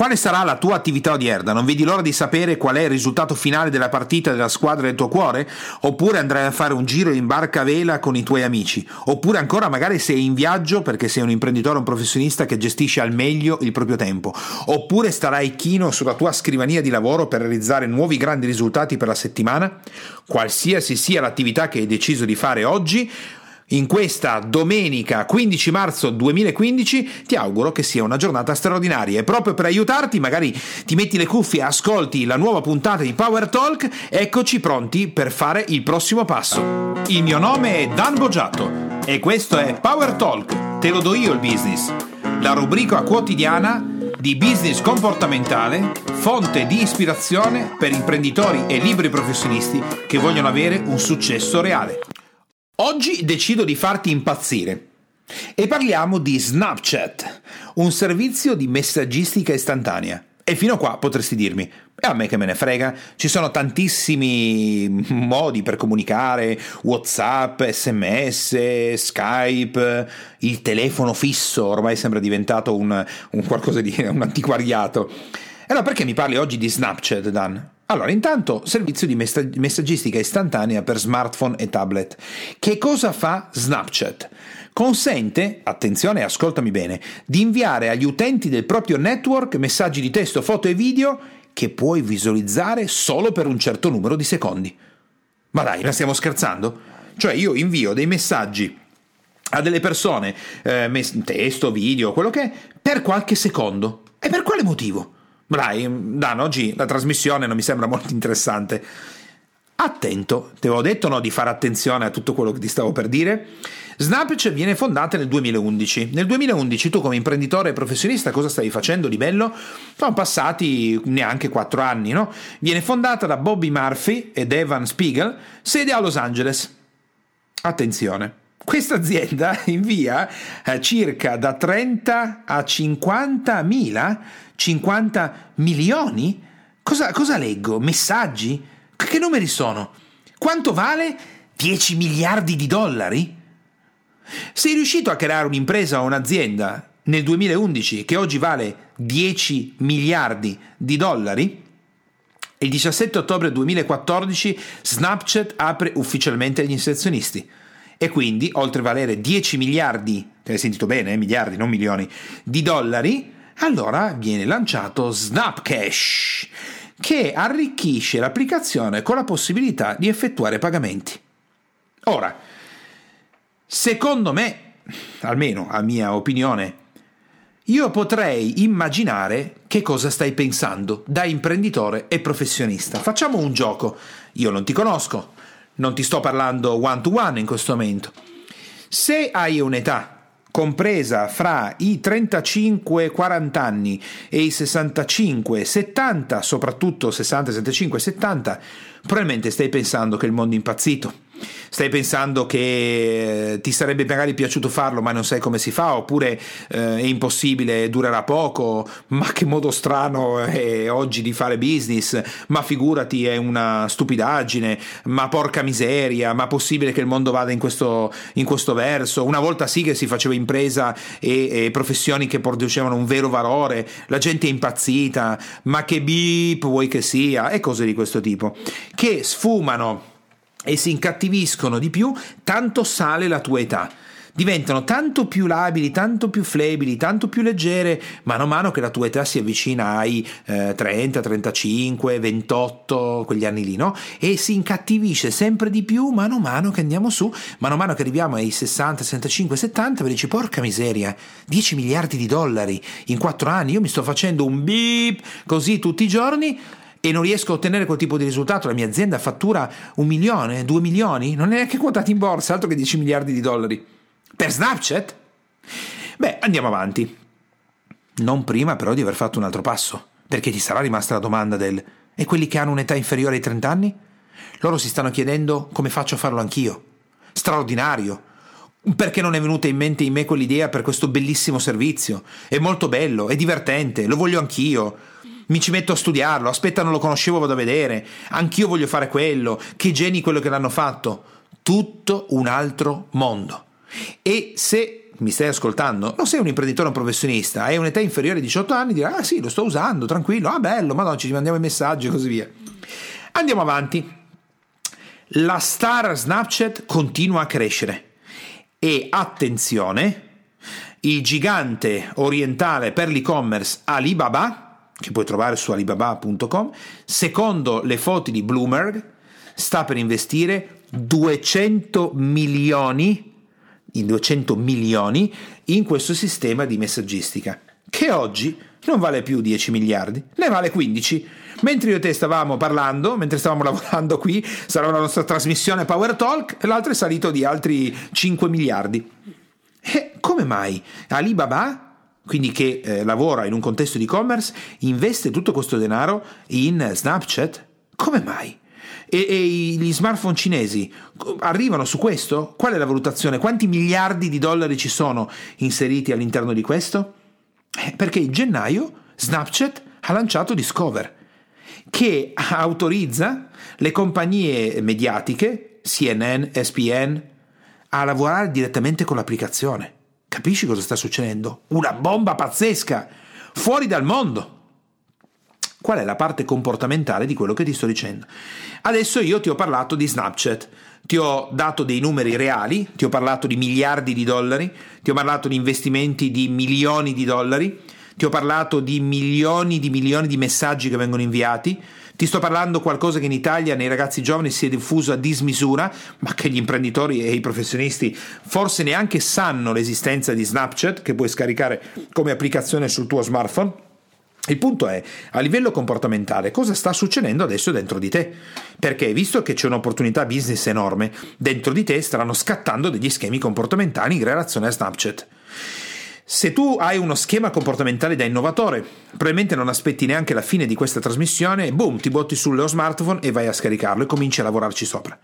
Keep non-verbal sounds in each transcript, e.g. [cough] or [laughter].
Quale sarà la tua attività odierna? Non vedi l'ora di sapere qual è il risultato finale della partita della squadra del tuo cuore? Oppure andrai a fare un giro in barca a vela con i tuoi amici? Oppure ancora magari sei in viaggio perché sei un imprenditore, un professionista che gestisce al meglio il proprio tempo? Oppure starai chino sulla tua scrivania di lavoro per realizzare nuovi grandi risultati per la settimana? Qualsiasi sia l'attività che hai deciso di fare oggi, in questa domenica 15 marzo 2015 ti auguro che sia una giornata straordinaria e proprio per aiutarti magari ti metti le cuffie e ascolti la nuova puntata di Power Talk, eccoci pronti per fare il prossimo passo. Il mio nome è Dan Boggiato e questo è Power Talk, te lo do io il business, la rubrica quotidiana di business comportamentale, fonte di ispirazione per imprenditori e libri professionisti che vogliono avere un successo reale. Oggi decido di farti impazzire e parliamo di Snapchat, un servizio di messaggistica istantanea. E fino a qua potresti dirmi, e a me che me ne frega, ci sono tantissimi modi per comunicare, Whatsapp, sms, Skype, il telefono fisso, ormai sembra diventato un, un qualcosa di [laughs] un antiquariato. E allora perché mi parli oggi di Snapchat, Dan? Allora, intanto, servizio di messaggistica istantanea per smartphone e tablet. Che cosa fa Snapchat? Consente, attenzione, ascoltami bene, di inviare agli utenti del proprio network messaggi di testo, foto e video che puoi visualizzare solo per un certo numero di secondi. Ma dai, la stiamo scherzando? Cioè io invio dei messaggi a delle persone, eh, testo, video, quello che è, per qualche secondo. E per quale motivo? Dai, Dan, oggi la trasmissione non mi sembra molto interessante. Attento, ti avevo detto no, di fare attenzione a tutto quello che ti stavo per dire. Snapchat viene fondata nel 2011. Nel 2011 tu come imprenditore e professionista cosa stavi facendo di bello? Sono passati neanche 4 anni, no? Viene fondata da Bobby Murphy ed Evan Spiegel, sede a Los Angeles. Attenzione, questa azienda [laughs] invia eh, circa da 30 a 50 mila 50 milioni? Cosa, cosa leggo? Messaggi? Che numeri sono? Quanto vale 10 miliardi di dollari? Sei riuscito a creare un'impresa o un'azienda nel 2011 che oggi vale 10 miliardi di dollari? Il 17 ottobre 2014 Snapchat apre ufficialmente agli inserzionisti e quindi, oltre a valere 10 miliardi, hai sentito bene, eh, miliardi, non milioni, di dollari, allora viene lanciato Snapcash, che arricchisce l'applicazione con la possibilità di effettuare pagamenti. Ora, secondo me, almeno a mia opinione, io potrei immaginare che cosa stai pensando da imprenditore e professionista. Facciamo un gioco. Io non ti conosco, non ti sto parlando one to one in questo momento. Se hai un'età compresa fra i 35-40 anni e i 65-70, soprattutto 60, 75, 70, probabilmente stai pensando che il mondo è impazzito stai pensando che eh, ti sarebbe magari piaciuto farlo ma non sai come si fa? Oppure eh, è impossibile, durerà poco, ma che modo strano è oggi di fare business, ma figurati è una stupidaggine, ma porca miseria, ma possibile che il mondo vada in questo, in questo verso, una volta sì che si faceva impresa e, e professioni che producevano un vero valore, la gente è impazzita, ma che beep vuoi che sia? E cose di questo tipo, che sfumano e si incattiviscono di più, tanto sale la tua età. Diventano tanto più labili, tanto più flebili, tanto più leggere, mano a mano che la tua età si avvicina ai eh, 30, 35, 28, quegli anni lì, no? E si incattivisce sempre di più mano a mano che andiamo su, mano a mano che arriviamo ai 60, 65, 70, per dici porca miseria, 10 miliardi di dollari in 4 anni, io mi sto facendo un beep così tutti i giorni, e non riesco a ottenere quel tipo di risultato, la mia azienda fattura un milione, due milioni, non è neanche quotata in borsa, altro che 10 miliardi di dollari. Per Snapchat? Beh, andiamo avanti. Non prima però di aver fatto un altro passo, perché ti sarà rimasta la domanda del e quelli che hanno un'età inferiore ai 30 anni? Loro si stanno chiedendo come faccio a farlo anch'io. Straordinario. Perché non è venuta in mente in me quell'idea per questo bellissimo servizio? È molto bello, è divertente, lo voglio anch'io mi ci metto a studiarlo, aspetta non lo conoscevo, vado a vedere, anch'io voglio fare quello, che geni quello che l'hanno fatto. Tutto un altro mondo. E se mi stai ascoltando, non sei un imprenditore o un professionista, hai un'età inferiore a 18 anni, dirai, ah sì, lo sto usando, tranquillo, ah bello, ma no, ci mandiamo i messaggi e così via. Andiamo avanti. La star Snapchat continua a crescere e attenzione, il gigante orientale per l'e-commerce Alibaba, che puoi trovare su alibaba.com, secondo le foto di Bloomberg, sta per investire 200 milioni in 200 milioni in questo sistema di messaggistica, che oggi non vale più 10 miliardi, ne vale 15. Mentre io e te stavamo parlando, mentre stavamo [laughs] lavorando qui, sarà la nostra trasmissione Power Talk, l'altro è salito di altri 5 miliardi. E come mai Alibaba quindi che eh, lavora in un contesto di e-commerce, investe tutto questo denaro in Snapchat? Come mai? E, e, gli smartphone cinesi arrivano su questo? Qual è la valutazione? Quanti miliardi di dollari ci sono inseriti all'interno di questo? Eh, perché in gennaio Snapchat ha lanciato Discover, che autorizza le compagnie mediatiche, CNN, SPN, a lavorare direttamente con l'applicazione. Capisci cosa sta succedendo? Una bomba pazzesca, fuori dal mondo. Qual è la parte comportamentale di quello che ti sto dicendo? Adesso io ti ho parlato di Snapchat, ti ho dato dei numeri reali, ti ho parlato di miliardi di dollari, ti ho parlato di investimenti di milioni di dollari, ti ho parlato di milioni di milioni di messaggi che vengono inviati, ti sto parlando qualcosa che in Italia nei ragazzi giovani si è diffuso a dismisura, ma che gli imprenditori e i professionisti forse neanche sanno l'esistenza di Snapchat, che puoi scaricare come applicazione sul tuo smartphone. Il punto è, a livello comportamentale, cosa sta succedendo adesso dentro di te? Perché visto che c'è un'opportunità business enorme, dentro di te staranno scattando degli schemi comportamentali in relazione a Snapchat. Se tu hai uno schema comportamentale da innovatore, probabilmente non aspetti neanche la fine di questa trasmissione, boom, ti botti sullo smartphone e vai a scaricarlo e cominci a lavorarci sopra.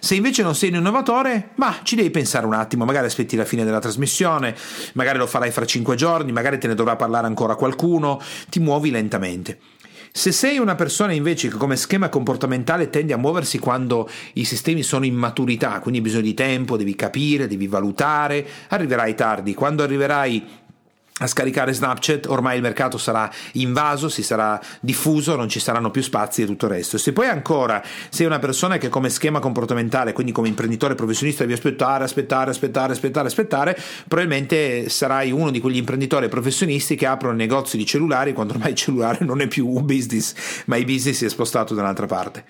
Se invece non sei un innovatore, ma ci devi pensare un attimo, magari aspetti la fine della trasmissione, magari lo farai fra 5 giorni, magari te ne dovrà parlare ancora qualcuno, ti muovi lentamente. Se sei una persona invece che come schema comportamentale tende a muoversi quando i sistemi sono in maturità, quindi hai bisogno di tempo, devi capire, devi valutare, arriverai tardi. Quando arriverai a scaricare Snapchat, ormai il mercato sarà invaso, si sarà diffuso, non ci saranno più spazi e tutto il resto. Se poi ancora sei una persona che come schema comportamentale, quindi come imprenditore professionista devi aspettare, aspettare, aspettare, aspettare, aspettare, probabilmente sarai uno di quegli imprenditori professionisti che aprono negozi di cellulari quando ormai il cellulare non è più un business, ma il business si è spostato da un'altra parte.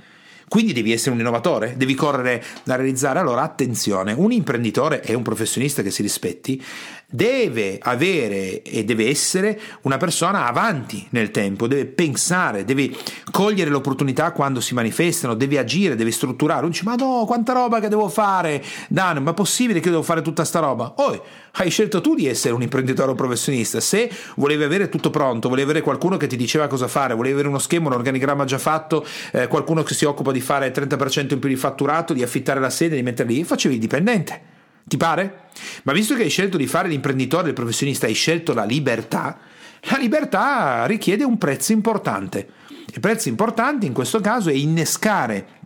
Quindi devi essere un innovatore, devi correre da realizzare. Allora, attenzione, un imprenditore e un professionista che si rispetti deve avere e deve essere una persona avanti nel tempo, deve pensare, deve cogliere le opportunità quando si manifestano, deve agire, deve strutturare. Non dice, ma no, quanta roba che devo fare, Dan, ma è possibile che io devo fare tutta sta roba? Oh, hai scelto tu di essere un imprenditore o professionista. Se volevi avere tutto pronto, volevi avere qualcuno che ti diceva cosa fare, volevi avere uno schema, un organigramma già fatto, eh, qualcuno che si occupa di fare il 30% in più di fatturato, di affittare la sede, di metterli lì, facevi il dipendente. Ti pare? Ma visto che hai scelto di fare l'imprenditore, il professionista, hai scelto la libertà, la libertà richiede un prezzo importante. Il prezzo importante in questo caso è innescare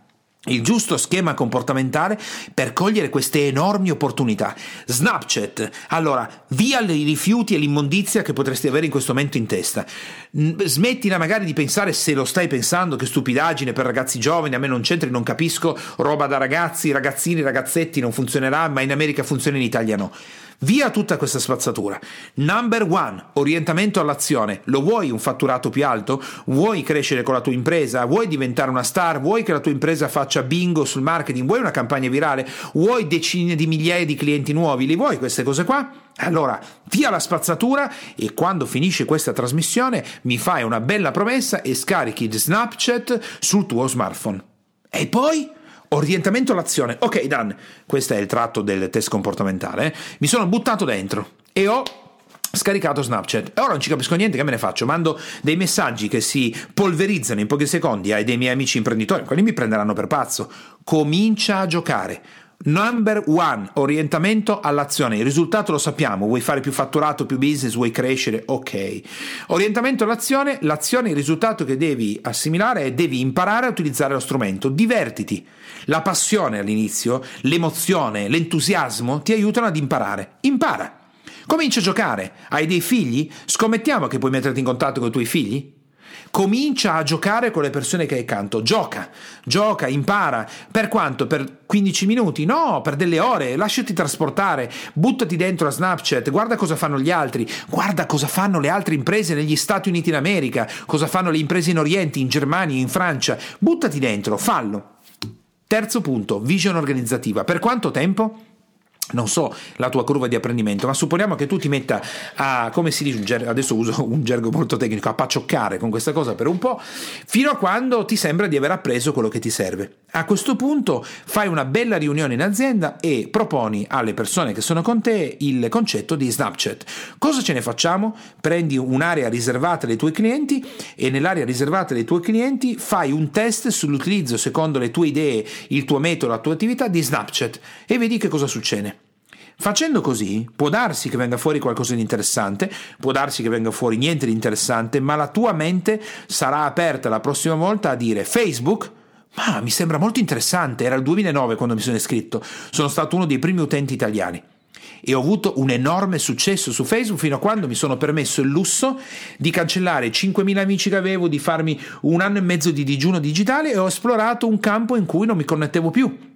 il giusto schema comportamentale per cogliere queste enormi opportunità. Snapchat, allora, via i rifiuti e l'immondizia che potresti avere in questo momento in testa. Smettila magari di pensare, se lo stai pensando, che stupidaggine per ragazzi giovani, a me non c'entri, non capisco, roba da ragazzi, ragazzini, ragazzetti, non funzionerà, ma in America funziona, in Italia no. Via tutta questa spazzatura. Number one, orientamento all'azione. Lo vuoi un fatturato più alto? Vuoi crescere con la tua impresa? Vuoi diventare una star? Vuoi che la tua impresa faccia bingo sul marketing? Vuoi una campagna virale? Vuoi decine di migliaia di clienti nuovi? Li vuoi queste cose qua? Allora, via la spazzatura e quando finisce questa trasmissione mi fai una bella promessa e scarichi Snapchat sul tuo smartphone. E poi? Orientamento all'azione. Ok, Dan, questo è il tratto del test comportamentale. Eh? Mi sono buttato dentro e ho scaricato Snapchat e ora non ci capisco niente che me ne faccio mando dei messaggi che si polverizzano in pochi secondi ai dei miei amici imprenditori quelli mi prenderanno per pazzo comincia a giocare Number one, orientamento all'azione. Il risultato lo sappiamo, vuoi fare più fatturato, più business, vuoi crescere, ok. Orientamento all'azione, l'azione, il risultato che devi assimilare è devi imparare a utilizzare lo strumento, divertiti. La passione all'inizio, l'emozione, l'entusiasmo ti aiutano ad imparare. Impara. Comincia a giocare. Hai dei figli? Scommettiamo che puoi metterti in contatto con i tuoi figli? Comincia a giocare con le persone che hai accanto. Gioca, gioca, impara. Per quanto? Per 15 minuti? No, per delle ore. Lasciati trasportare. Buttati dentro a Snapchat. Guarda cosa fanno gli altri. Guarda cosa fanno le altre imprese negli Stati Uniti d'America. Cosa fanno le imprese in Oriente, in Germania, in Francia. Buttati dentro, fallo. Terzo punto, vision organizzativa. Per quanto tempo? Non so la tua curva di apprendimento, ma supponiamo che tu ti metta a, come si dice, adesso uso un gergo molto tecnico, a paccioccare con questa cosa per un po', fino a quando ti sembra di aver appreso quello che ti serve. A questo punto fai una bella riunione in azienda e proponi alle persone che sono con te il concetto di Snapchat. Cosa ce ne facciamo? Prendi un'area riservata dei tuoi clienti e nell'area riservata dei tuoi clienti fai un test sull'utilizzo secondo le tue idee, il tuo metodo, la tua attività di Snapchat e vedi che cosa succede. Facendo così può darsi che venga fuori qualcosa di interessante, può darsi che venga fuori niente di interessante, ma la tua mente sarà aperta la prossima volta a dire Facebook ma mi sembra molto interessante, era il 2009 quando mi sono iscritto, sono stato uno dei primi utenti italiani. E ho avuto un enorme successo su Facebook fino a quando mi sono permesso il lusso di cancellare 5.000 amici che avevo, di farmi un anno e mezzo di digiuno digitale e ho esplorato un campo in cui non mi connettevo più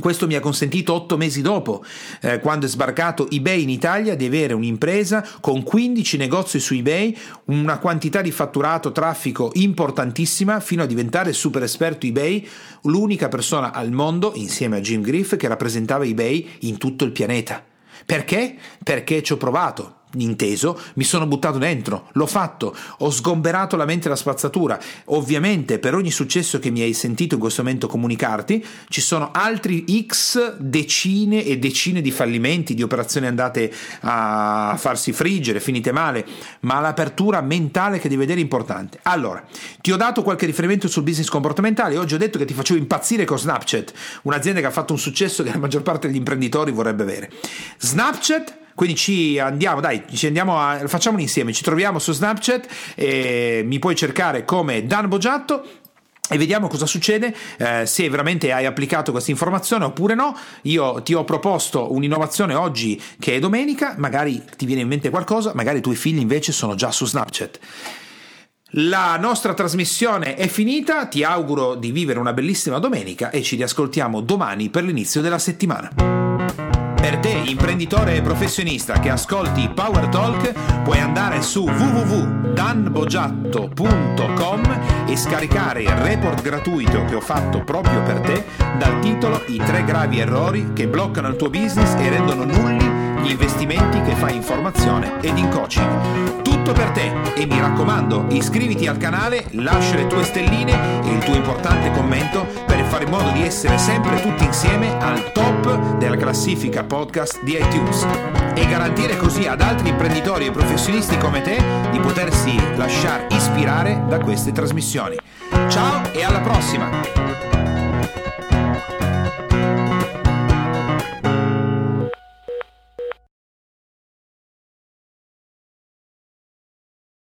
questo mi ha consentito otto mesi dopo, eh, quando è sbarcato eBay in Italia, di avere un'impresa con 15 negozi su eBay, una quantità di fatturato, traffico importantissima, fino a diventare super esperto eBay, l'unica persona al mondo, insieme a Jim Griff, che rappresentava eBay in tutto il pianeta. Perché? Perché ci ho provato, inteso, mi sono buttato dentro, l'ho fatto, ho sgomberato la mente e la spazzatura. Ovviamente per ogni successo che mi hai sentito in questo momento comunicarti, ci sono altri X decine e decine di fallimenti, di operazioni andate a farsi friggere, finite male, ma l'apertura mentale che devi vedere è importante. Allora, ti ho dato qualche riferimento sul business comportamentale, oggi ho detto che ti facevo impazzire con Snapchat, un'azienda che ha fatto un successo che la maggior parte degli imprenditori vorrebbe avere. Snapchat quindi ci andiamo, dai, ci andiamo a, facciamolo insieme. Ci troviamo su Snapchat e mi puoi cercare come Dan Bogiatto e vediamo cosa succede, eh, se veramente hai applicato questa informazione oppure no. Io ti ho proposto un'innovazione oggi che è domenica, magari ti viene in mente qualcosa, magari i tuoi figli invece sono già su Snapchat. La nostra trasmissione è finita, ti auguro di vivere una bellissima domenica e ci riascoltiamo domani per l'inizio della settimana. Te, imprenditore e professionista che ascolti Power Talk, puoi andare su www.danbogiatto.com e scaricare il report gratuito che ho fatto proprio per te dal titolo I tre gravi errori che bloccano il tuo business e rendono nulli gli investimenti che fai in formazione ed in coaching. Tutto per te e mi raccomando, iscriviti al canale, lascia le tue stelline e il tuo importante commento essere sempre tutti insieme al top della classifica podcast di iTunes e garantire così ad altri imprenditori e professionisti come te di potersi lasciare ispirare da queste trasmissioni. Ciao e alla prossima!